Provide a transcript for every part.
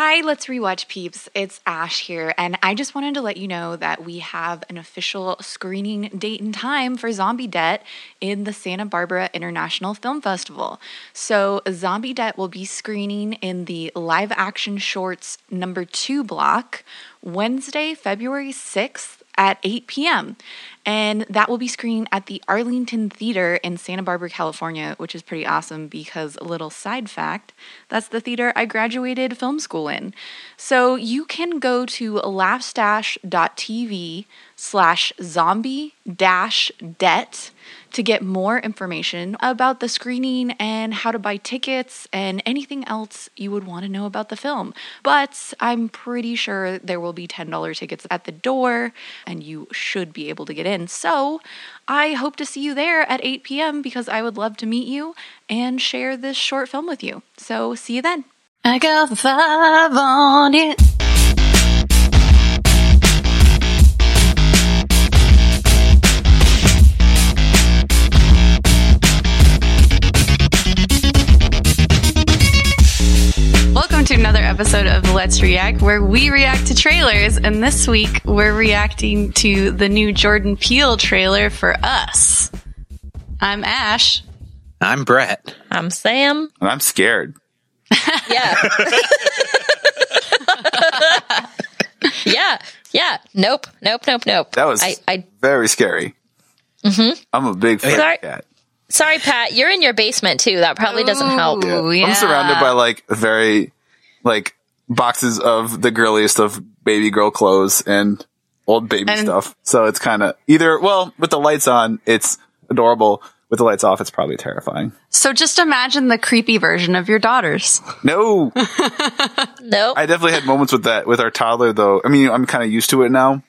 Hi, let's rewatch peeps. It's Ash here, and I just wanted to let you know that we have an official screening date and time for Zombie Debt in the Santa Barbara International Film Festival. So, Zombie Debt will be screening in the live action shorts number two block Wednesday, February 6th at 8 p.m. And that will be screened at the Arlington Theater in Santa Barbara, California, which is pretty awesome because a little side fact that's the theater I graduated film school in. So you can go to laughstash.tv slash zombie dash debt to get more information about the screening and how to buy tickets and anything else you would want to know about the film. But I'm pretty sure there will be $10 tickets at the door and you should be able to get in. So I hope to see you there at 8 p.m. because I would love to meet you and share this short film with you. So see you then. I got five on it. Episode of Let's React, where we react to trailers. And this week, we're reacting to the new Jordan Peele trailer for Us. I'm Ash. I'm Brett. I'm Sam. And I'm scared. Yeah. yeah. Yeah. Nope. Nope. Nope. Nope. That was I, I very scary. Mm-hmm. I'm a big fan Sorry. of cat. sorry, Pat. You're in your basement too. That probably doesn't help. Ooh, I'm surrounded by like very like boxes of the girliest of baby girl clothes and old baby And- stuff. So it's kind of either well with the lights on, it's adorable. With the lights off, it's probably terrifying. So just imagine the creepy version of your daughters. No, Nope. I definitely had moments with that with our toddler though. I mean, I'm kind of used to it now.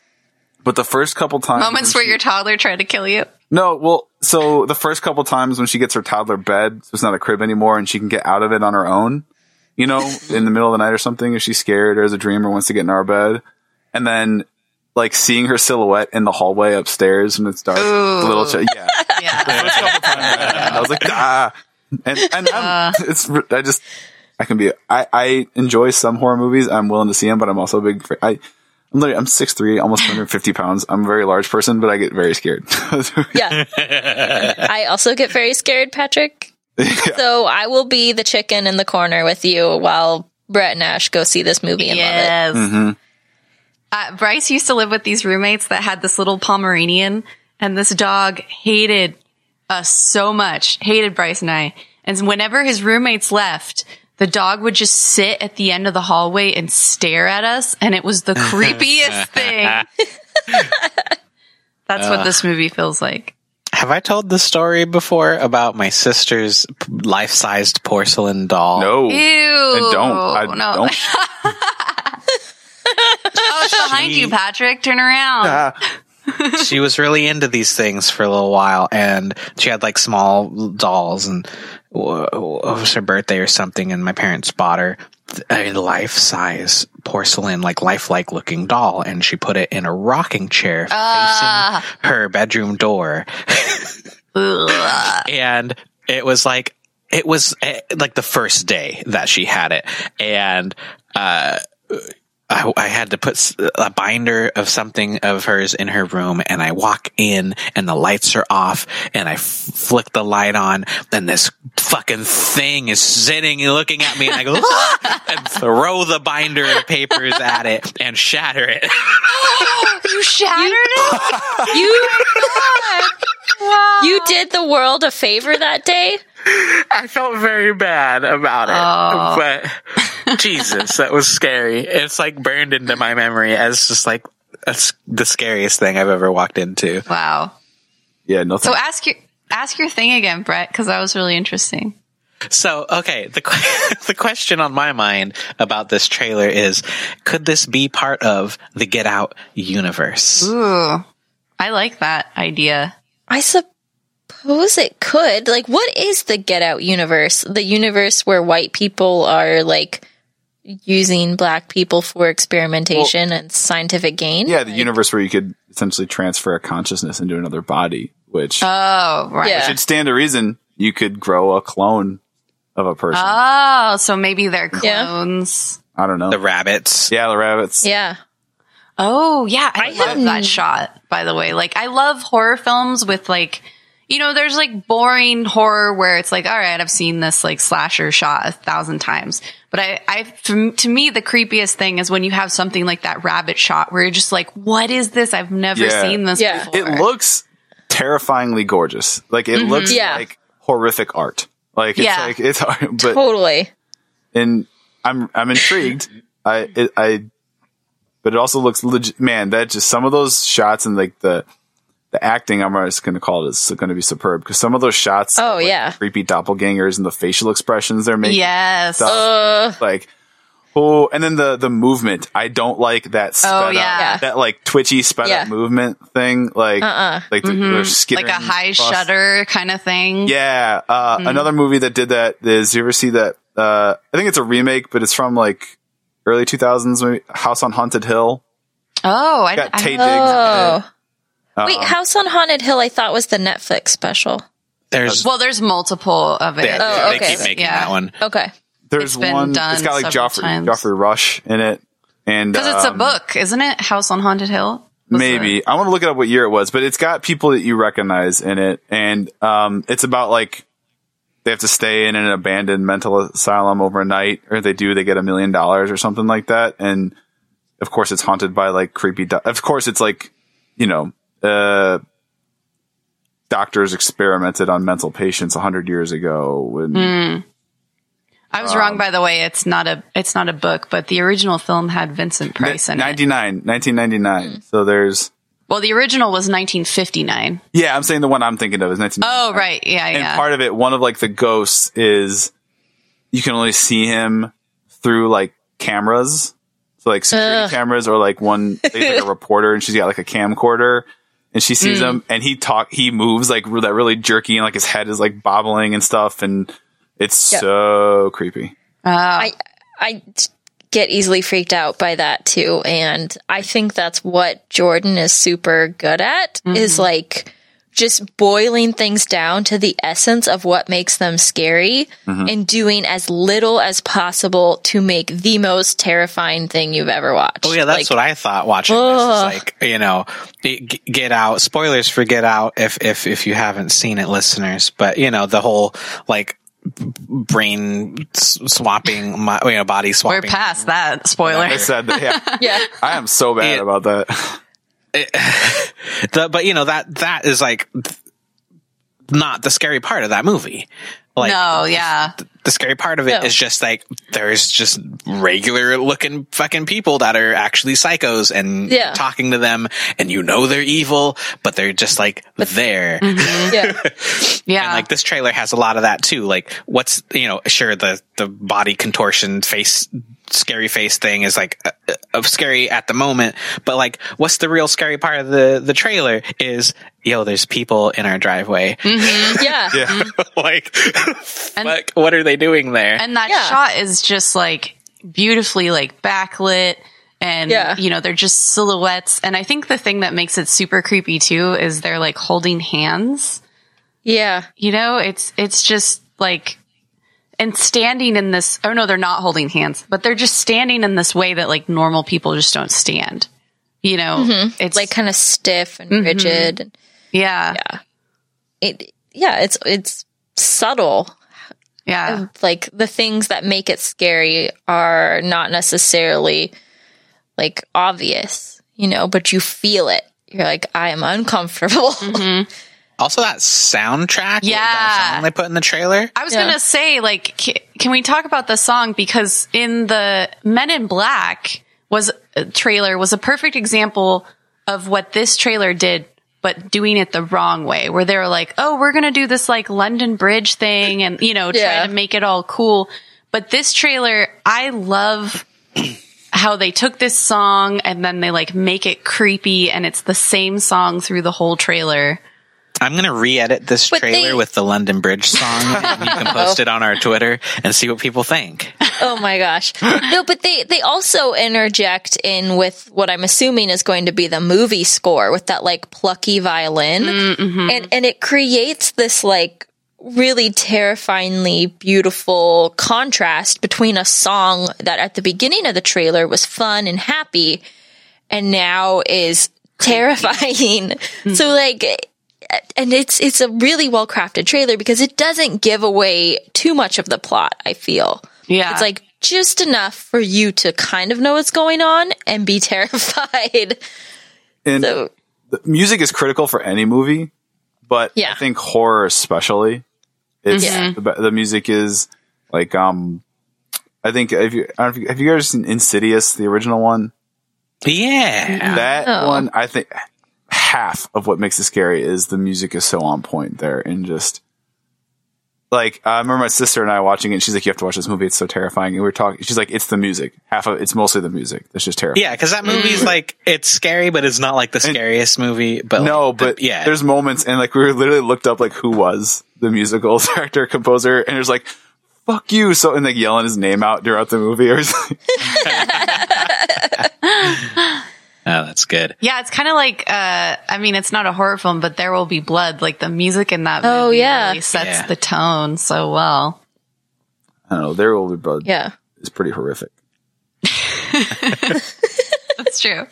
But the first couple times, Moments where she- your toddler tried to kill you. No, well, so the first couple times when she gets her toddler bed, so it's not a crib anymore, and she can get out of it on her own, you know, in the middle of the night or something, if she's scared or has a dream or wants to get in our bed, and then like seeing her silhouette in the hallway upstairs when it's dark, the little ch- yeah, Yeah. First couple times, I was like ah, and and I'm, it's I just I can be I I enjoy some horror movies, I'm willing to see them, but I'm also a big I. I'm literally, I'm 6'3", almost 150 pounds. I'm a very large person, but I get very scared. yeah. I also get very scared, Patrick. So I will be the chicken in the corner with you while Brett and Ash go see this movie and love Yes. Mm-hmm. Uh, Bryce used to live with these roommates that had this little Pomeranian, and this dog hated us so much, hated Bryce and I. And whenever his roommates left, the dog would just sit at the end of the hallway and stare at us, and it was the creepiest thing. That's what this movie feels like. Have I told the story before about my sister's life-sized porcelain doll? no. Ew. I don't. I no. don't. Oh, it's behind you, Patrick. Turn around. She was really into these things for a little while, and she had like small dolls, and w- w- it was her birthday or something, and my parents bought her a life-size porcelain, like lifelike looking doll, and she put it in a rocking chair Ah. facing her bedroom door. And it was like it was eh, like the first day that she had it and uh I, I had to put a binder of something of hers in her room and I walk in and the lights are off and I f- flick the light on and this fucking thing is sitting and looking at me and I go "Ah!" and throw the binder of papers at it and shatter it. You shattered it? You Wow. you did the world a favor that day. I felt very bad about it, Oh. but Jesus, that was scary. It's like burned into my memory as just like that's the scariest thing I've ever walked into. Wow. yeah, no. So ask your ask your thing again, Brett, because that was really interesting. So, okay, the the question on my mind about this trailer is: Could this be part of the Get Out universe? Ooh, I like that idea. I suppose it could. Like, what is the Get Out universe? The universe where white people are like using black people for experimentation and scientific gain? yeah, the universe where you could essentially transfer a consciousness into another body, which Oh, right. Yeah. should stand to reason you could grow a clone of a person. Oh, so maybe they're Yeah. clones. I don't know. The rabbits. yeah, the rabbits. Yeah. Oh yeah, I, I love have that n- shot. By the way, like I love horror films with like, you know, there's like boring horror where it's like, all right, I've seen this like slasher shot a thousand times, but I, I, to to me, the creepiest thing is when you have something like that rabbit shot where you're just like, what is this? I've never Yeah. seen this Yeah. before. It looks terrifyingly gorgeous. Like it mm-hmm. looks Yeah. like horrific art. Like it's Yeah. like it's but Totally. and I'm I'm intrigued. I it, I but it also looks legit. Man, that just some of those shots and like the the acting. I'm just going to call it is going to be superb because some of those shots. Oh, like, yeah. creepy doppelgangers and the facial expressions they're making. yes. stuff, like oh, and then the the movement. I don't like that. Sped Oh, up- yeah. that like twitchy sped Yeah. up movement thing. Like Uh-uh. like the, they're skittering like a high across- shutter kind of thing. Yeah. Uh, Another movie that did that is, you ever see that? Uh, I think it's a remake, but it's from like early 2000s, maybe House on Haunted Hill. Oh, I, Got I- Taye Diggs. Oh. Wait, House on Haunted Hill, I thought was the Netflix special. There's well, there's multiple of it. they, Oh, they okay. keep making Yeah. that one. Okay. There's it's been one, done it's got like several Geoffrey, times. Geoffrey Rush in it. And, Because it's a um, book, isn't it? House on Haunted Hill. Was Maybe. I want to look it up what year it was, but it's got people that you recognize in it. And, um, it's about like, they have to stay in an abandoned mental asylum overnight, or if they do, they get a million dollars or something like that. And of course, it's haunted by like creepy. Do- of course, it's like, you know, uh, doctors experimented on mental patients a hundred years ago. And I was Um, wrong, by the way. It's not a it's not a book, but the original film had Vincent Price in it. 99, 1999. Hmm. So there's, Well, the original was 1959. yeah, I'm saying the one I'm thinking of is 19. Oh, right, yeah, and yeah. part of it, one of like the ghosts is you can only see him through like cameras, so like security Ugh. cameras, or like one like a reporter and she's got like a camcorder. And she sees him, mm. and he talk. He moves like that, really jerky, and like his head is like bobbling and stuff, and it's Yep. so creepy. Ah. I I get easily freaked out by that too and I think that's what Jordan is super good at is mm-hmm. like just boiling things down to the essence of what makes them scary mm-hmm. and doing as little as possible to make the most terrifying thing you've ever watched. Oh yeah, that's Like, what I thought watching this. Is like you know, Get Out. Spoilers for Get Out if if if you haven't seen it, listeners. But you know the whole like brain swapping, my, you know, body swapping. We're past that spoiler. I said that. Yeah, Yeah. I am so bad Yeah. about that. The, but you know that that is like th- not the scary part of that movie. Like no, yeah. the scary part of it is No. just like there's just regular looking fucking people that are actually psychos and Yeah. talking to them and you know they're evil, but they're just like there. Mm-hmm. Yeah. Yeah. And like this trailer has a lot of that too. Like what's, you know, sure the, the body contortion face, scary face thing is like uh, uh, scary at the moment, but like what's the real scary part of the, the trailer is, yo, there's people in our driveway. Yeah. Yeah, like, And- fuck, what are they doing there? and that Yeah. shot is just like beautifully like backlit and Yeah. you know they're just silhouettes and i think the thing that makes it super creepy too is they're like holding hands Yeah. you know it's it's just like and standing in this oh no they're not holding hands but they're just standing in this way that like normal people just don't stand you know mm-hmm. it's Like kind of stiff and mm-hmm. rigid. And yeah yeah. It yeah, it's it's subtle yeah like the things that make it scary are not necessarily like obvious, you know, but you feel it. You're like, I am uncomfortable. Mm-hmm. Also, that soundtrack, Yeah. that song they put in the trailer. I was Yeah. gonna say, like, ca- can we talk about the song because in the Men in Black was uh, trailer was a perfect example of what this trailer did, but doing it the wrong way, where they were like, "Oh, we're gonna do this like London Bridge thing," and you know, Yeah. try to make it all cool. But this trailer, I love how they took this song and then they like make it creepy, and it's the same song through the whole trailer. I'm gonna re-edit this But trailer they- with the London Bridge song, and you can post it on our Twitter and see what people think. oh my gosh. No, but they they also interject in with what I'm assuming is going to be the movie score with that like plucky violin. Mm-hmm. And and it creates this like really terrifyingly beautiful contrast between a song that at the beginning of the trailer was fun and happy and now is terrifying. Mm-hmm. so like and it's it's a really well crafted trailer because it doesn't give away too much of the plot, I feel. Yeah. It's like just enough for you to kind of know what's going on and be terrified. And So the music is critical for any movie, but Yeah. I think horror especially. It's Yeah. the, the music is like um I think if you, I don't know if you have you guys seen Insidious, the original one? Yeah. That Oh. one, I think half of what makes it scary is the music is so on point there and just like I remember my sister and I watching it. And she's like, "You have to watch this movie. It's so terrifying." And we were talking. She's like, "It's the music. Half of it's mostly the music. That's just terrifying." Yeah, because that movie's mm. like it's scary, but it's not like the scariest movie. But No, like, the- but yeah, there's moments and like we were literally looked up like who was the musical director composer and there's like fuck you so and like yelling his name out throughout the movie or something. oh, that's good. Yeah, it's kind of like uh I mean, it's not a horror film, but There Will Be Blood. Like the music in that Oh, movie yeah. really sets Yeah. the tone so well. I don't know. There will be blood yeah. is pretty horrific. That's true.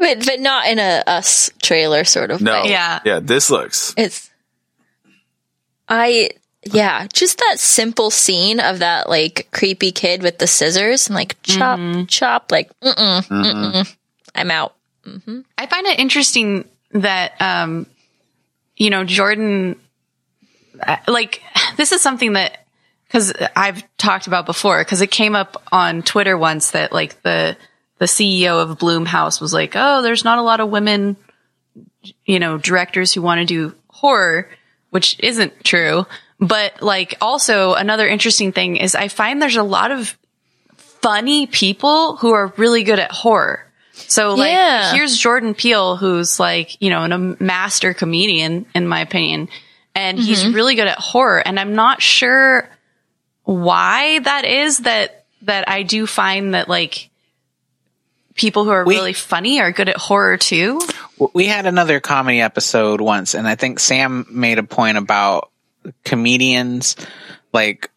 But but not in a us trailer sort of No, way. Yeah. yeah. This looks It's I yeah, just that simple scene of that like creepy kid with the scissors and like chop chop like mm-mm, mm-mm. I'm out. I find it interesting that, um, you know, Jordan, uh, like, this is something that, cause I've talked about before, cause it came up on Twitter once that like the, the CEO of Blumhouse was like, oh, there's not a lot of women, you know, directors who want to do horror, which isn't true. But like also another interesting thing is I find there's a lot of funny people who are really good at horror. So like Yeah. here's Jordan Peele who's like, you know, a master comedian in my opinion, and he's mm-hmm. really good at horror and I'm not sure why that is that that I do find that like people who are We- really funny are good at horror too. we had another comedy episode once, and I think Sam made a point about comedians. Like,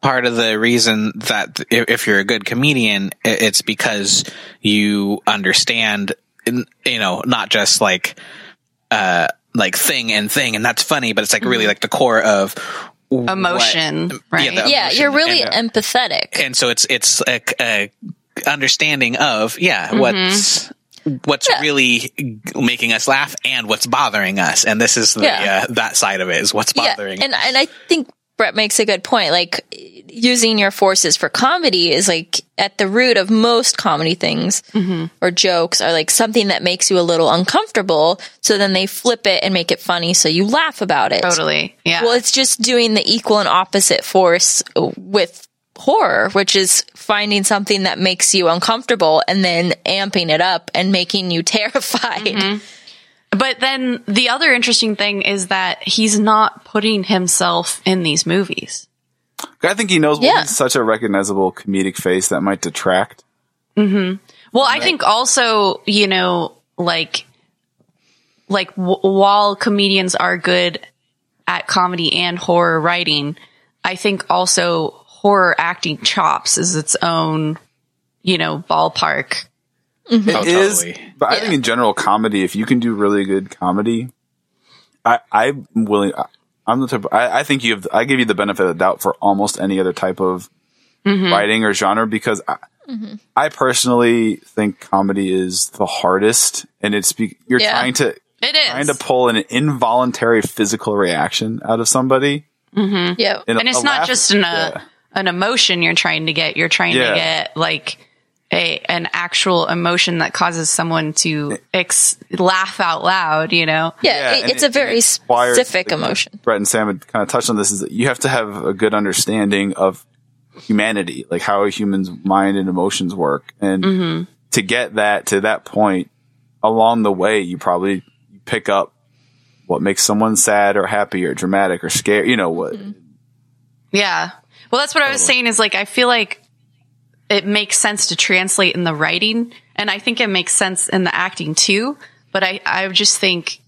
part of the reason that if, you're a good comedian, it's because you understand, you know, not just like, uh, like thing and thing, and that's funny, but it's like really like the core of what- Emotion, right? the Yeah, emotion you're really and- empathetic. and so it's it's a, a understanding of yeah Mm-hmm. what's what's really making us laugh and what's bothering us and this is the Yeah. uh, that side of it is what's bothering Yeah, and and I think Brett makes a good point. Like using your forces for comedy is like at the root of most comedy things Mm-hmm. or jokes are like something that makes you a little uncomfortable. So then they flip it and make it funny, so you laugh about it. Totally. Yeah. Well, it's just doing the equal and opposite force with horror, which is finding something that makes you uncomfortable and then amping it up and making you terrified. Mm-hmm. But then the other interesting thing is that he's not putting himself in these movies. I think he knows well, Yeah. he's such a recognizable comedic face that might detract. Hmm. Well, I think also, you know, like, like w- while comedians are good at comedy and horror writing, I think also horror acting chops is its own, you know, ballpark. Mm-hmm. oh, It is, totally. but I think in general, comedy. If you can do really good comedy, I I'm willing. I, I'm the type. I, I think you have. I give you the benefit of the doubt for almost any other type of mm-hmm. writing or genre because I, mm-hmm. I personally think comedy is the hardest, and it's be, you're Yeah. trying to It is. trying to pull an involuntary physical reaction out of somebody. Mm-hmm. Yeah. And, and it's not laugh- just an, yeah. An emotion you're trying to get. You're trying Yeah. to get like a, an actual emotion that causes someone to ex- laugh out loud, you know? Yeah, Yeah, it, it's it- a very it specific emotion. Brett and Sam had kind of touched on this is that you have to have a good understanding of humanity, like how a human's mind and emotions work. And mm-hmm. to get that to that point along the way, you probably pick up what makes someone sad or happy or dramatic or scared, you know, what, mm-hmm. Yeah. Well, that's what I was saying is like, I feel like it makes sense to translate in the writing and I think it makes sense in the acting too. But I, I just think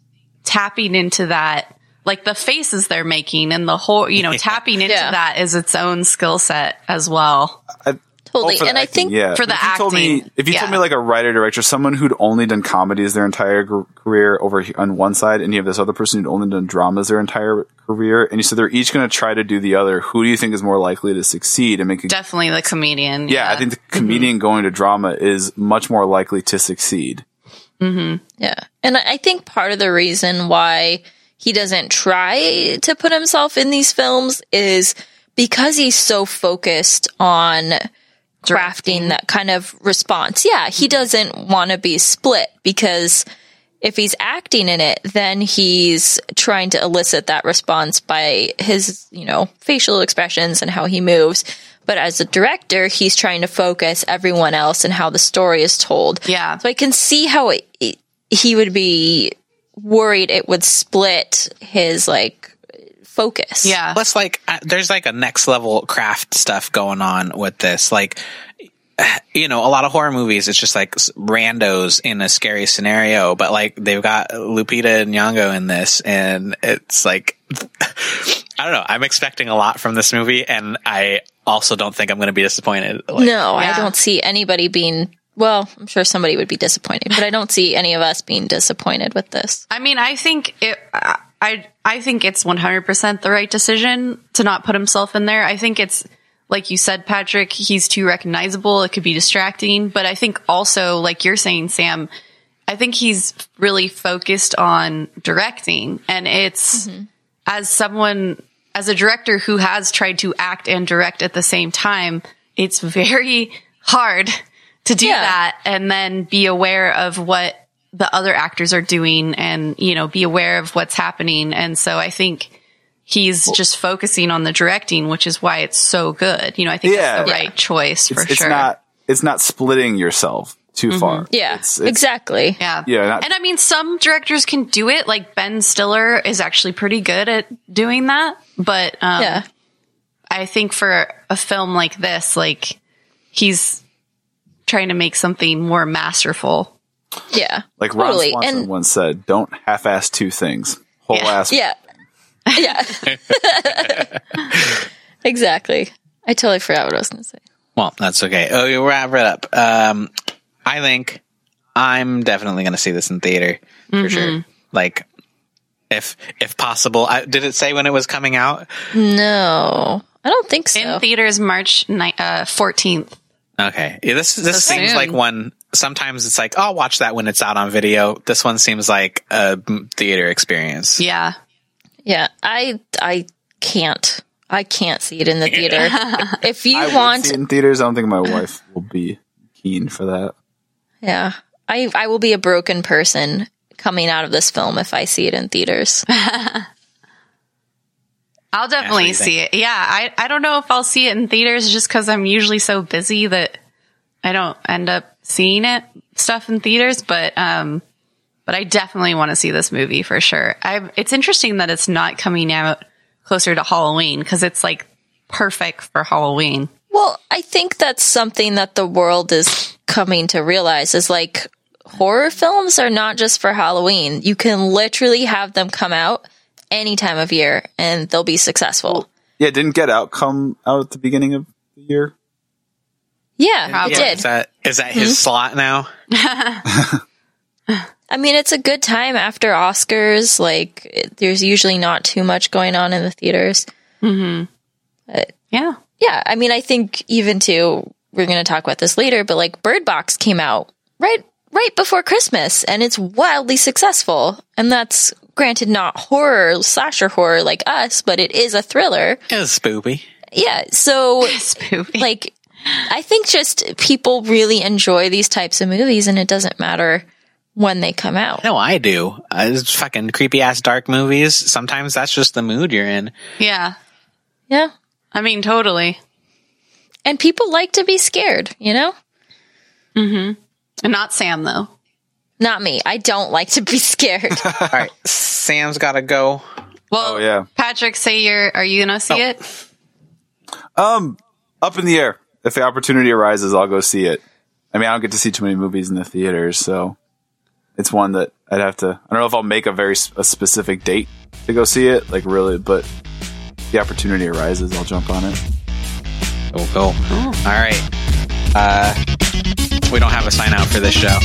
tapping into that, like the faces they're making and the whole, you know, tapping into Yeah. that is its own skill set as well. Totally. Oh, and I think yeah. for the if you told me, if you yeah. told me like a writer director, someone who'd only done comedies their entire gr- career over on one side, and you have this other person who'd only done dramas their entire career, and you said they're each going to try to do the other, who do you think is more likely to succeed and make a Definitely the comedian. yeah, I think the mm-hmm. comedian going to drama is much more likely to succeed. Mm-hmm. Yeah. And I think part of the reason why he doesn't try to put himself in these films is because he's so focused on crafting that kind of response. Yeah, he mm-hmm. doesn't want to be split because if he's acting in it, then he's trying to elicit that response by his, you know, facial expressions and how he moves. But as a director, he's trying to focus everyone else and how the story is told. Yeah. So I can see how it, it, he would be worried it would split his like focus. Yeah. Plus, like, uh, there's like a next level craft stuff going on with this. Like, you know, a lot of horror movies, it's just like randos in a scary scenario, but like they've got Lupita and Nyong'o in this, and it's like, I don't know. I'm expecting a lot from this movie, and I also don't think I'm going to be disappointed. Like, No, I don't see anybody being. Well, I'm sure somebody would be disappointed, but I don't see any of us being disappointed with this. I mean, I think it. I I think it's 100% the right decision to not put himself in there. I think it's like you said, Patrick. He's too recognizable. It could be distracting. But I think also, like you're saying, Sam. I think he's really focused on directing, and it's mm-hmm. as someone as a director who has tried to act and direct at the same time. It's very hard to do Yeah. that and then be aware of what the other actors are doing and you know be aware of what's happening. And so i think he's just focusing on the directing which is why it's so good. You know i think Yeah. that's the Yeah. right choice for It's, it's sure. not it's not splitting yourself too far. Yeah, It's- it's- exactly. yeah. Yeah, not- and i mean some directors can do it. Like ben stiller is actually pretty good at doing that. But um Yeah, i think for a film like this like he's trying to make something more masterful yeah, Like Ron totally. Swanson And once said, "Don't half-ass two things. Whole Yeah. ass." yeah, yeah, exactly. I totally forgot what I was going to say. Well, that's okay. Oh, you wrap it up. Um, I think I'm definitely going to see this in theater for sure. Like, if if possible, I, did it say when it was coming out? No, I don't think so. in theaters march ni- uh, 14th Okay, yeah, this this So seems soon. like one. Sometimes it's like oh, I'll watch that when it's out on video. This one seems like a theater experience. yeah yeah, I I can't. I can't see it in the theater. if you I want, see it in theaters. I don't think my wife will be keen for that. yeah, I I will be a broken person coming out of this film if I see it in theaters. I'll definitely you see it. Yeah, I, I don't know if I'll see it in theaters just because I'm usually so busy that I don't end up seeing it stuff in theaters. But um, but I definitely want to see this movie for sure. I it's interesting that it's not coming out closer to Halloween because it's like perfect for Halloween. Well, I think that's something that the world is coming to realize is like horror films are not just for Halloween. You can literally have them come out any time of year and they'll be successful. Yeah, didn't Get Out come out at the beginning of the year? Yeah, it Yeah, did. Is that is that his mm-hmm. slot now? I mean, it's a good time after Oscars. Like, it- there's usually not too much going on in the theaters. Mm-hmm. Yeah, Yeah, I mean, I think even too, we're going to talk about this later, but like Bird Box came out right right before Christmas and it's wildly successful. And that's granted not horror, slasher horror like us, but it is a thriller. It's spoopy. Yeah, so spoopy. like I think just people really enjoy these types of movies and it doesn't matter when they come out. No, I do. Uh, it's fucking creepy ass dark movies. Sometimes that's just the mood you're in. yeah. Yeah. I mean, totally. And people like to be scared, you know? Mm hmm. And not Sam though. Not me. I don't like to be scared. All right, Sam's got to go. Well, Oh, yeah. Patrick, say you're. Are you gonna see Oh. it? Um, up in the air if the opportunity arises, I'll go see it. I mean, I don't get to see too many movies in the theaters, so it's one that I'd have to. I don't know if I'll make a very a specific date to go see it, like really, but the opportunity arises, I'll jump on it. Cool, cool. All right. Uh, we don't have a sign out for this show.